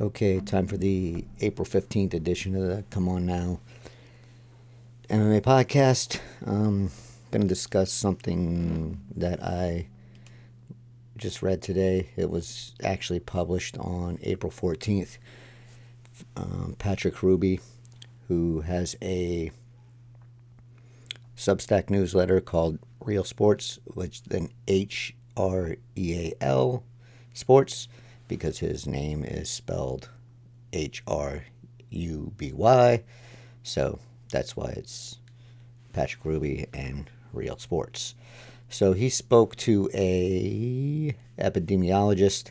Okay, time for the April 15th edition of the C'mon Now MMA podcast. Um, going to discuss something that I just read today. It was actually published on April 14th. Um, Patrick Hruby, who has a Substack newsletter called Hreal Sports, which then H R E A L Sports because his name is spelled H R U B Y. So that's why it's Patrick Hruby and Hreal Sports. So he spoke to a epidemiologist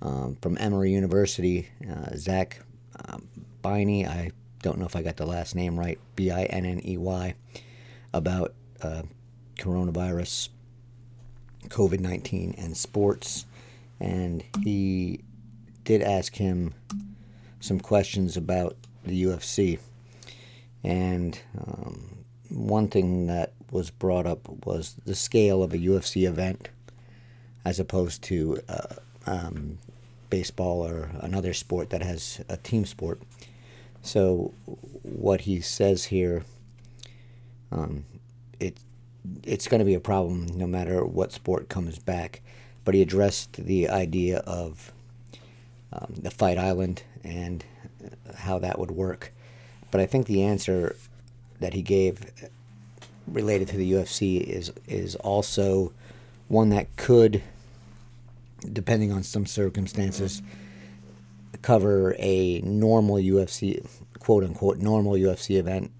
um, from Emory University, uh, Zach um, Binney. I don't know if I got the last name right, B I N N E Y, about uh, coronavirus, COVID 19, and sports and he did ask him some questions about the UFC. And um, one thing that was brought up was the scale of a UFC event as opposed to uh, um, baseball or another sport that has a team sport. So, what he says here, um, it, it's going to be a problem no matter what sport comes back but he addressed the idea of um, the Fight Island and how that would work. But I think the answer that he gave related to the UFC is is also one that could, depending on some circumstances, cover a normal UFC, quote unquote, normal UFC event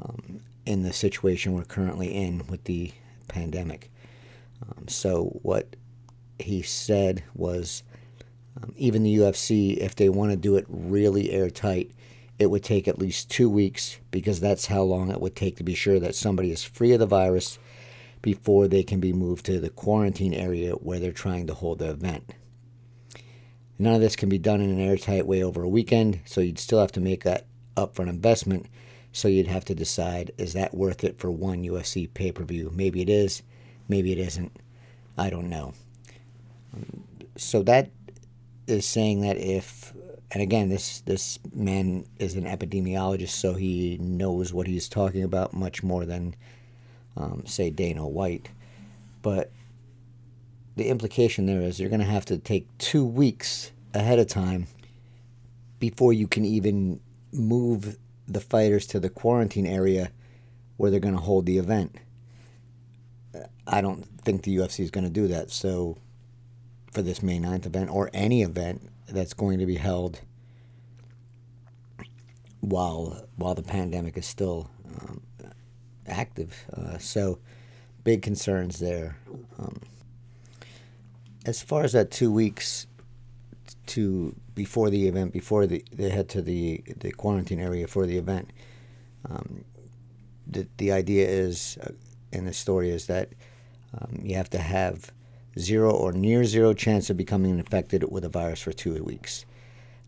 um, in the situation we're currently in with the pandemic. Um, so, what he said was um, even the UFC, if they want to do it really airtight, it would take at least two weeks because that's how long it would take to be sure that somebody is free of the virus before they can be moved to the quarantine area where they're trying to hold the event. None of this can be done in an airtight way over a weekend, so you'd still have to make that upfront investment. So you'd have to decide is that worth it for one UFC pay per view? Maybe it is, maybe it isn't. I don't know. So that is saying that if, and again, this this man is an epidemiologist, so he knows what he's talking about much more than, um, say, Dana White. But the implication there is you're going to have to take two weeks ahead of time before you can even move the fighters to the quarantine area where they're going to hold the event. I don't think the UFC is going to do that. So for this May 9th event or any event that's going to be held while while the pandemic is still um, active. Uh, so big concerns there. Um, as far as that two weeks to before the event, before the, they head to the, the quarantine area for the event, um, the, the idea is, uh, in the story, is that um, you have to have zero or near zero chance of becoming infected with a virus for two weeks.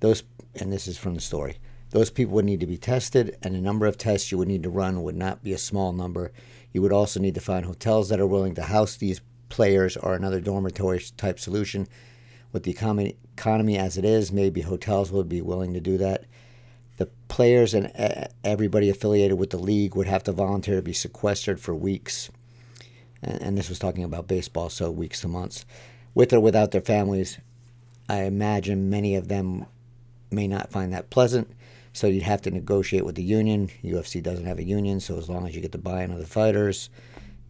Those, and this is from the story, those people would need to be tested, and the number of tests you would need to run would not be a small number. You would also need to find hotels that are willing to house these players or another dormitory type solution. With the economy, economy as it is, maybe hotels would be willing to do that. The players and everybody affiliated with the league would have to volunteer to be sequestered for weeks and this was talking about baseball, so weeks to months, with or without their families. I imagine many of them may not find that pleasant, so you'd have to negotiate with the union. UFC doesn't have a union, so as long as you get the buy in of the fighters,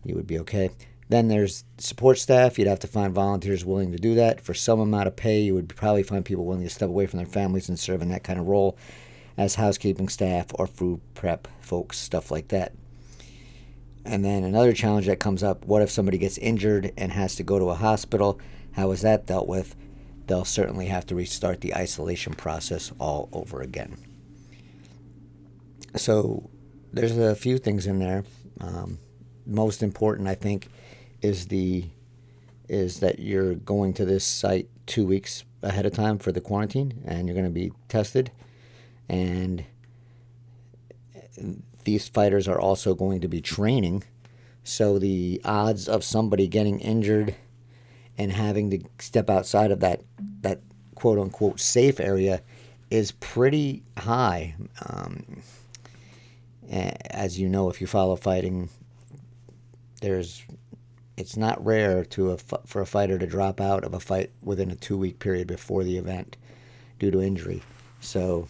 you would be okay. Then there's support staff. You'd have to find volunteers willing to do that. For some amount of pay, you would probably find people willing to step away from their families and serve in that kind of role as housekeeping staff or food prep folks, stuff like that. And then another challenge that comes up what if somebody gets injured and has to go to a hospital? How is that dealt with? They'll certainly have to restart the isolation process all over again. So there's a few things in there. Um, most important, I think, is the is that you're going to this site two weeks ahead of time for the quarantine, and you're going to be tested, and these fighters are also going to be training. So the odds of somebody getting injured and having to step outside of that that quote unquote safe area is pretty high. Um, as you know, if you follow fighting, there's it's not rare to a, for a fighter to drop out of a fight within a two week period before the event due to injury. So,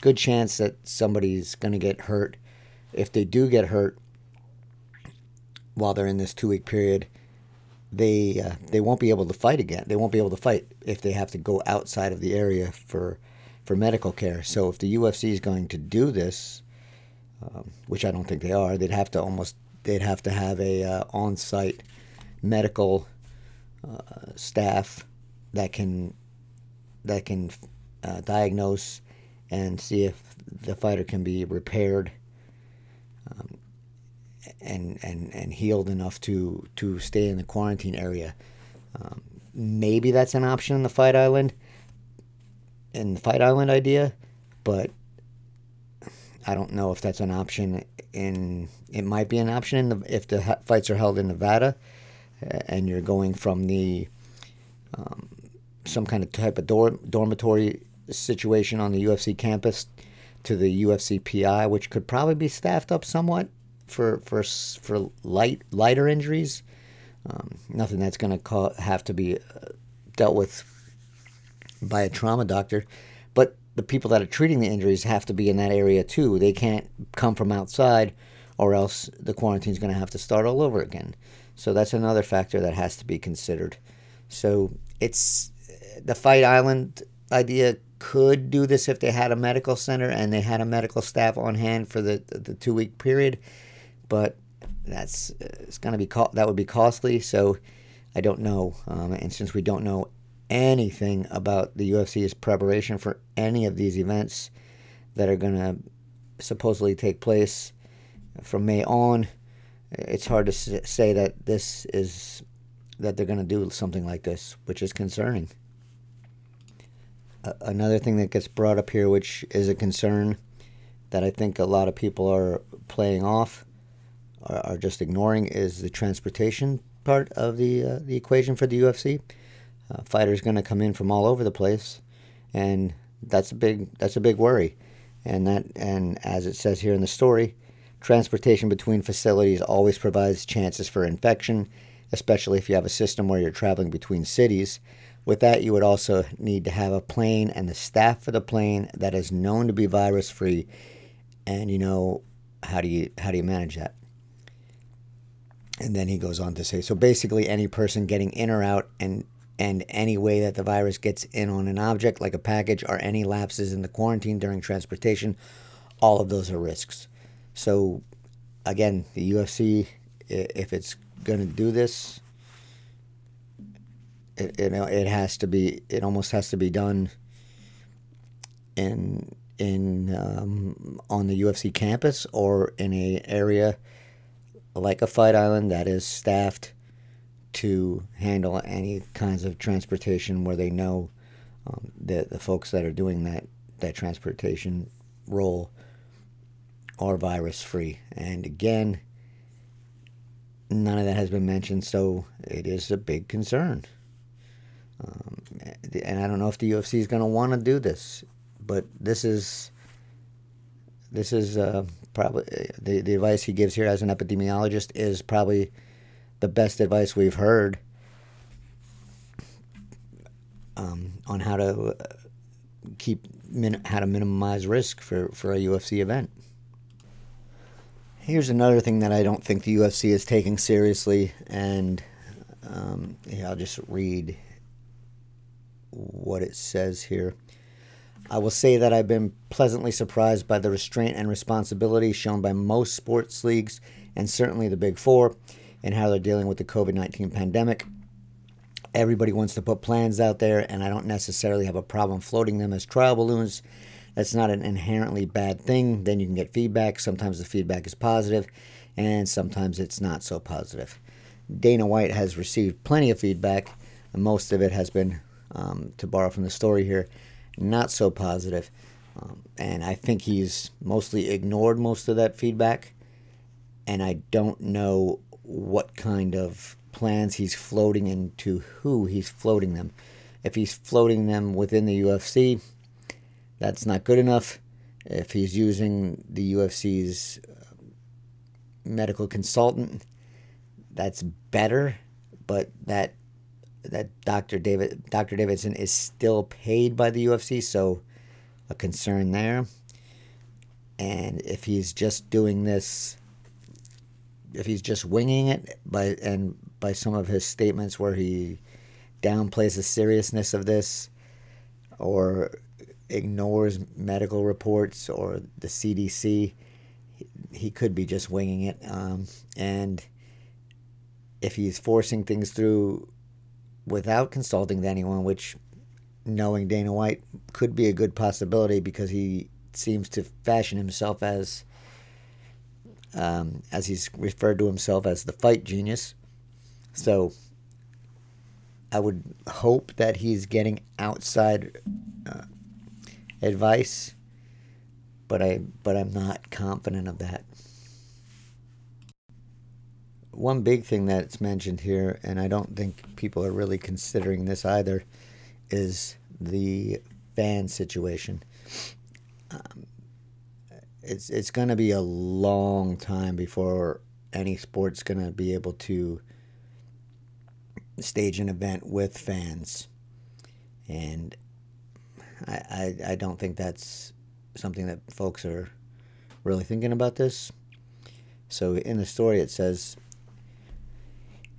good chance that somebody's going to get hurt. If they do get hurt while they're in this two week period, they uh, they won't be able to fight again. They won't be able to fight if they have to go outside of the area for for medical care. So if the UFC is going to do this, um, which I don't think they are, they'd have to almost they'd have to have a uh, on-site medical uh, staff that can that can uh, diagnose and see if the fighter can be repaired and, and, and healed enough to, to stay in the quarantine area. Um, maybe that's an option in the Fight Island, in the Fight Island idea, but I don't know if that's an option in. It might be an option in the if the fights are held in Nevada, and you're going from the um, some kind of type of dorm, dormitory situation on the UFC campus to the UFC PI, which could probably be staffed up somewhat for for for light lighter injuries. Um, nothing that's going to have to be uh, dealt with by a trauma doctor, but the people that are treating the injuries have to be in that area too. They can't come from outside, or else the quarantine is going to have to start all over again. So that's another factor that has to be considered. So it's the Fight Island idea could do this if they had a medical center and they had a medical staff on hand for the the two week period, but that's it's going to be co- that would be costly. So I don't know, um, and since we don't know anything about the UFC's preparation for any of these events that are going to supposedly take place from May on, it's hard to say that this is that they're going to do something like this, which is concerning another thing that gets brought up here, which is a concern that I think a lot of people are playing off, are, are just ignoring, is the transportation part of the uh, the equation for the UFC. Uh, fighters going to come in from all over the place, and that's a big that's a big worry. And that and as it says here in the story, transportation between facilities always provides chances for infection, especially if you have a system where you're traveling between cities with that, you would also need to have a plane and the staff for the plane that is known to be virus free. And you know, how do you how do you manage that? And then he goes on to say, so basically, any person getting in or out and and any way that the virus gets in on an object like a package or any lapses in the quarantine during transportation, all of those are risks. So, again, the UFC, if it's going to do this, it, it, it has to be it almost has to be done in in um, on the UFC campus or in a area like a fight island that is staffed to handle any kinds of transportation where they know um, the the folks that are doing that that transportation role are virus free. And again none of that has been mentioned so it is a big concern. Um, and I don't know if the UFC is going to want to do this, but this is this is uh, probably the the advice he gives here as an epidemiologist is probably the best advice we've heard um, on how to uh, keep how to minimize risk for, for a UFC event. Here's another thing that I don't think the UFC is taking seriously, and um, yeah, I'll just read what it says here. I will say that I've been pleasantly surprised by the restraint and responsibility shown by most sports leagues and certainly the Big Four in how they're dealing with the COVID 19 pandemic. Everybody wants to put plans out there, and I don't necessarily have a problem floating them as trial balloons. That's not an inherently bad thing. Then you can get feedback. Sometimes the feedback is positive, and sometimes it's not so positive. Dana White has received plenty of feedback, and most of it has been um, to borrow from the story here, not so positive. Um, and I think he's mostly ignored most of that feedback. And I don't know what kind of plans he's floating into who he's floating them. If he's floating them within the UFC, that's not good enough. If he's using the UFC's uh, medical consultant, that's better. But that that Dr. David Dr. Davidson is still paid by the UFC, so a concern there. And if he's just doing this, if he's just winging it by and by some of his statements where he downplays the seriousness of this, or ignores medical reports or the CDC, he could be just winging it. Um, and if he's forcing things through without consulting anyone, which knowing Dana White could be a good possibility because he seems to fashion himself as, um, as he's referred to himself as the fight genius. So I would hope that he's getting outside uh, advice, but I but I'm not confident of that. One big thing that's mentioned here, and I don't think people are really considering this either, is the fan situation. Um, it's it's going to be a long time before any sport's going to be able to stage an event with fans, and I, I I don't think that's something that folks are really thinking about this. So in the story, it says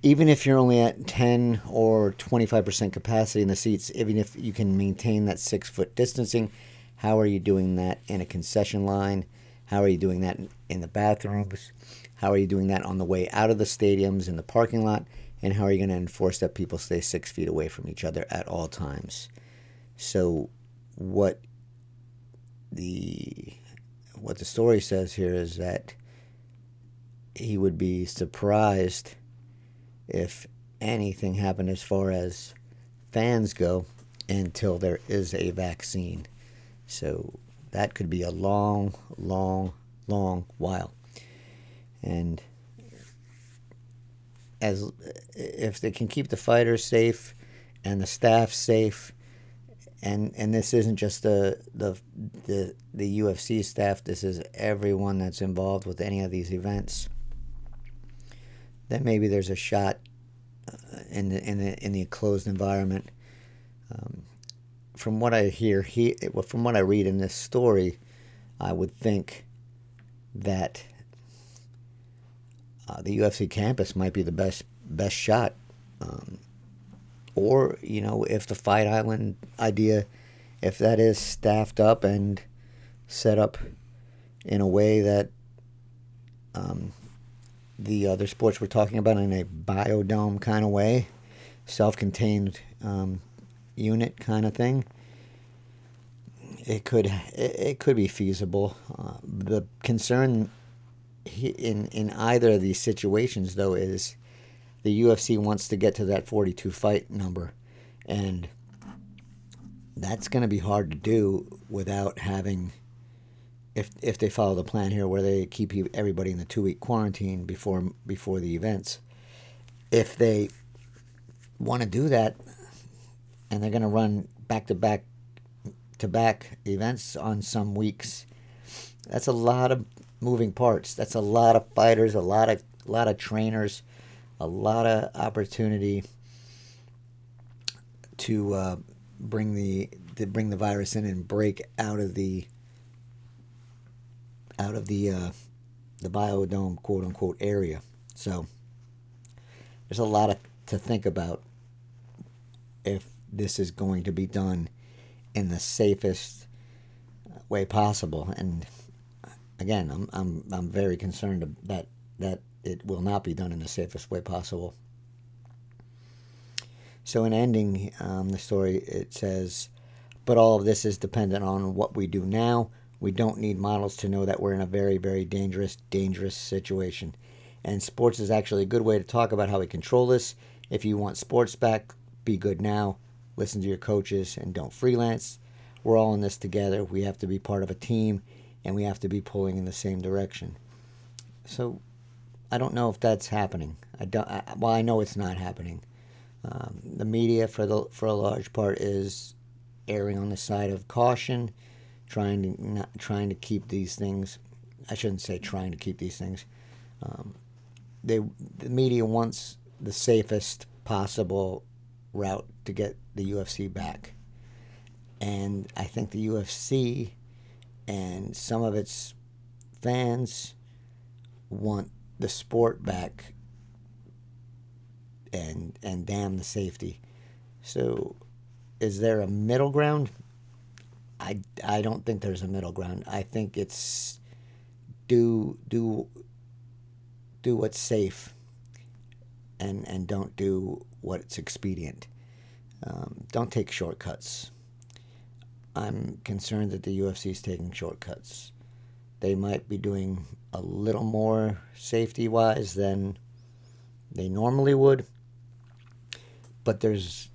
even if you're only at 10 or 25% capacity in the seats, even if you can maintain that six foot distancing, how are you doing that in a concession line? How are you doing that in the bathrooms? How are you doing that on the way out of the stadiums in the parking lot? And how are you going to enforce that people stay six feet away from each other at all times? So, what the what the story says here is that he would be surprised if anything happened as far as fans go until there is a vaccine. So that could be a long, long, long while. And as if they can keep the fighters safe and the staff safe, and and this isn't just the the the the UFC staff. This is everyone that's involved with any of these events that maybe there's a shot uh, in the in the in the closed environment. Um, from what I hear, he well, from what I read in this story, I would think that uh, the UFC campus might be the best best shot. Um, or you know, if the Fight Island idea, if that is staffed up and set up in a way that um, the other sports we're talking about in a biodome kind of way, self-contained um, unit kind of thing. It could it, could be feasible. Uh, the concern in in either of these situations though is the UFC wants to get to that 42 fight number and that's going to be hard to do without having if if they follow the plan here, where they keep everybody in the two week quarantine before before the events, if they want to do that, and they're going to run back to back to back events on some weeks, that's a lot of moving parts. That's a lot of fighters, a lot of a lot of trainers, a lot of opportunity to uh, bring the to bring the virus in and break out of the out of the uh, the biodome quote unquote area. So there's a lot of, to think about if this is going to be done in the safest way possible. And again, I'm I'm I'm very concerned that that it will not be done in the safest way possible. So, in ending um, the story, it says, "But all of this is dependent on what we do now we don't need models to know that we're in a very, very dangerous, dangerous situation. And sports is actually a good way to talk about how we control this. If you want sports back, be good now. Listen to your coaches and don't freelance. We're all in this together. We have to be part of a team and we have to be pulling in the same direction. So I don't know if that's happening. I don't, I, well, I know it's not happening. Um, the media, for the for a large part, is erring on the side of caution trying to not trying to keep these things. I shouldn't say trying to keep these things. Um, they the media wants the safest possible route to get the UFC back, and I think the UFC and some of its fans want the sport back and and damn the safety. So is there a middle ground? I, I don't think there's a middle ground. I think it's do do do what's safe and and don't do what's expedient. Um, don't take shortcuts. I'm concerned that the UFC is taking shortcuts. They might be doing a little more safety wise than they normally would, but there's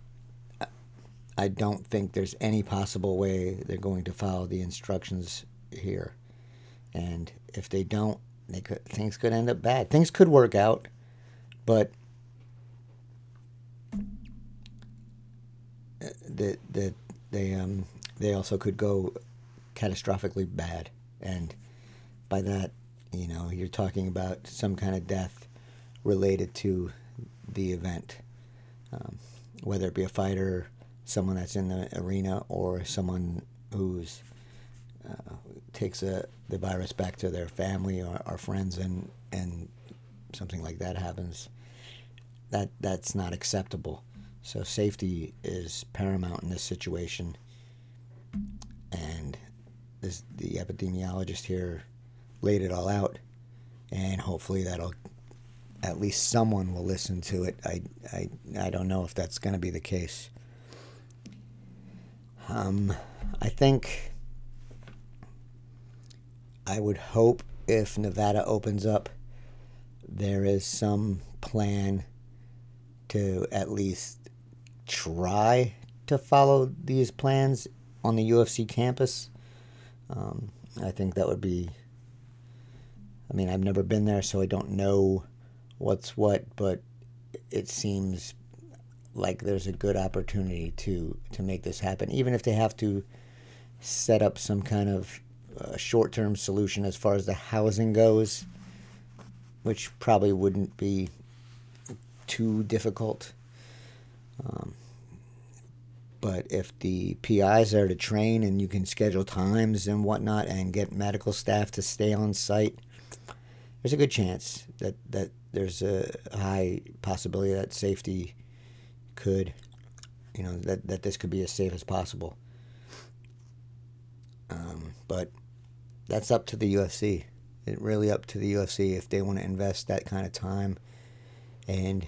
I don't think there's any possible way they're going to follow the instructions here. And if they don't, they could things could end up bad. Things could work out, but the the they um they also could go catastrophically bad. And by that, you know, you're talking about some kind of death related to the event, um, whether it be a fighter someone that's in the arena or someone who's uh, takes a, the virus back to their family or, or friends and and something like that happens that that's not acceptable. So safety is paramount in this situation. And this, the epidemiologist here laid it all out and hopefully that'll at least someone will listen to it. I i, I don't know if that's going to be the case um, I think I would hope if Nevada opens up, there is some plan to at least try to follow these plans on the UFC campus. Um, I think that would be. I mean, I've never been there, so I don't know what's what, but it seems like there's a good opportunity to to make this happen, even if they have to set up some kind of uh, short-term solution as far as the housing goes, which probably wouldn't be too difficult. Um, but if the PIs are to train and you can schedule times and whatnot and get medical staff to stay on site, there's a good chance that, that there's a high possibility that safety could, you know, that, that this could be as safe as possible. Um, but that's up to the UFC. It really up to the UFC if they want to invest that kind of time and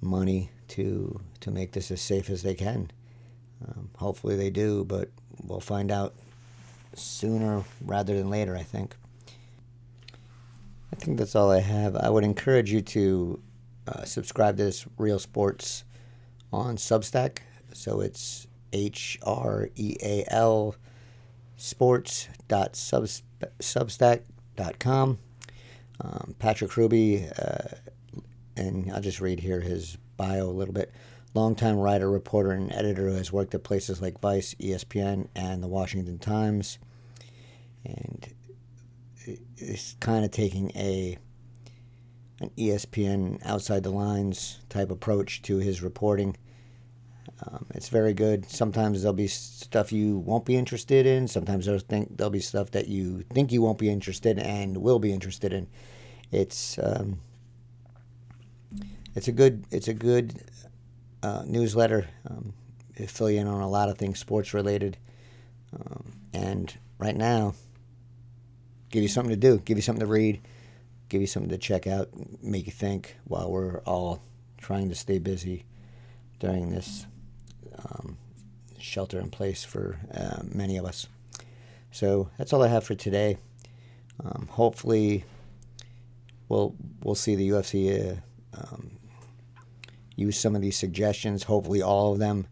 money to to make this as safe as they can. Um, hopefully they do, but we'll find out sooner rather than later. I think. I think that's all I have. I would encourage you to uh, subscribe to this Hreal Sports on Substack. So it's H R E A L sports.substack.com. Um, Patrick Hruby, uh, and I'll just read here his bio a little bit. Longtime writer, reporter, and editor who has worked at places like Vice, ESPN, and the Washington Times. And is kind of taking a an ESPN outside the lines type approach to his reporting. Um, it's very good. Sometimes there'll be stuff you won't be interested in. Sometimes there'll think there'll be stuff that you think you won't be interested in and will be interested in. It's um, it's a good it's a good uh, newsletter. Um, fill you in on a lot of things sports related, um, and right now, give you something to do, give you something to read, give you something to check out, make you think while we're all trying to stay busy during this um, shelter in place for uh, many of us. So that's all I have for today. Um, hopefully, we'll we'll see the UFC uh, um, use some of these suggestions. Hopefully, all of them,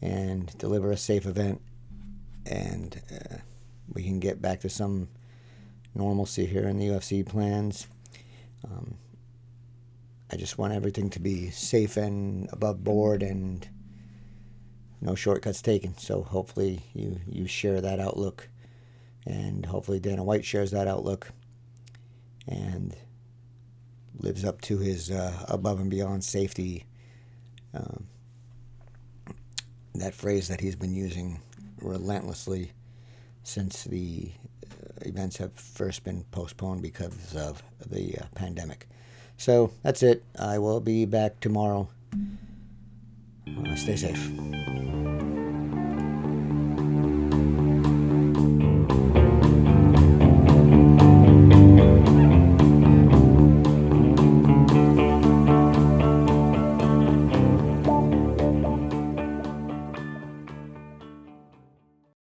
and deliver a safe event, and uh, we can get back to some normalcy here in the UFC plans. Um, I just want everything to be safe and above board and no shortcuts taken. So hopefully you, you share that outlook And hopefully Dana White shares that outlook and lives up to his uh, above and beyond safety. Um, that phrase that he's been using relentlessly since the events have first been postponed because of the uh, pandemic. So that's it. I will be back tomorrow. Uh, stay safe.